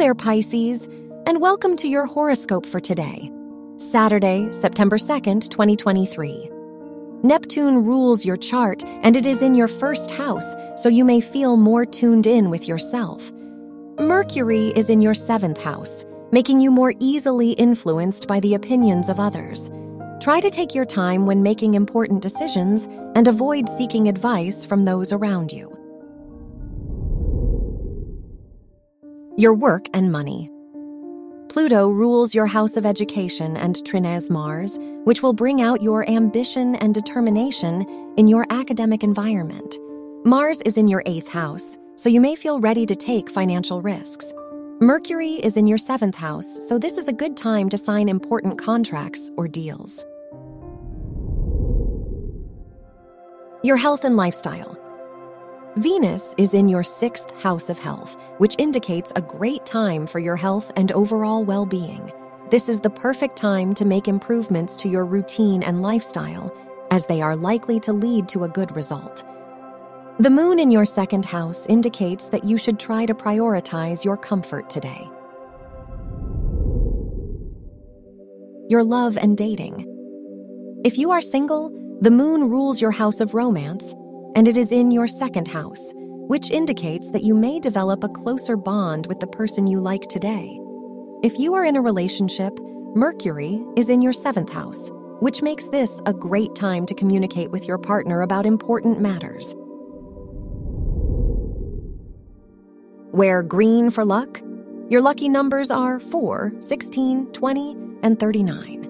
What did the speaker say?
there, Pisces, and welcome to your horoscope for today, Saturday, September 2nd, 2023. Neptune rules your chart and it is in your first house, so you may feel more tuned in with yourself. Mercury is in your seventh house, making you more easily influenced by the opinions of others. Try to take your time when making important decisions and avoid seeking advice from those around you. Your work and money. Pluto rules your house of education and Trines Mars, which will bring out your ambition and determination in your academic environment. Mars is in your eighth house, so you may feel ready to take financial risks. Mercury is in your seventh house, so this is a good time to sign important contracts or deals. Your health and lifestyle. Venus is in your sixth house of health, which indicates a great time for your health and overall well being. This is the perfect time to make improvements to your routine and lifestyle, as they are likely to lead to a good result. The moon in your second house indicates that you should try to prioritize your comfort today. Your love and dating. If you are single, the moon rules your house of romance and it is in your second house, which indicates that you may develop a closer bond with the person you like today. If you are in a relationship, Mercury is in your seventh house, which makes this a great time to communicate with your partner about important matters. Wear green for luck. Your lucky numbers are 4, 16, 20, and 39.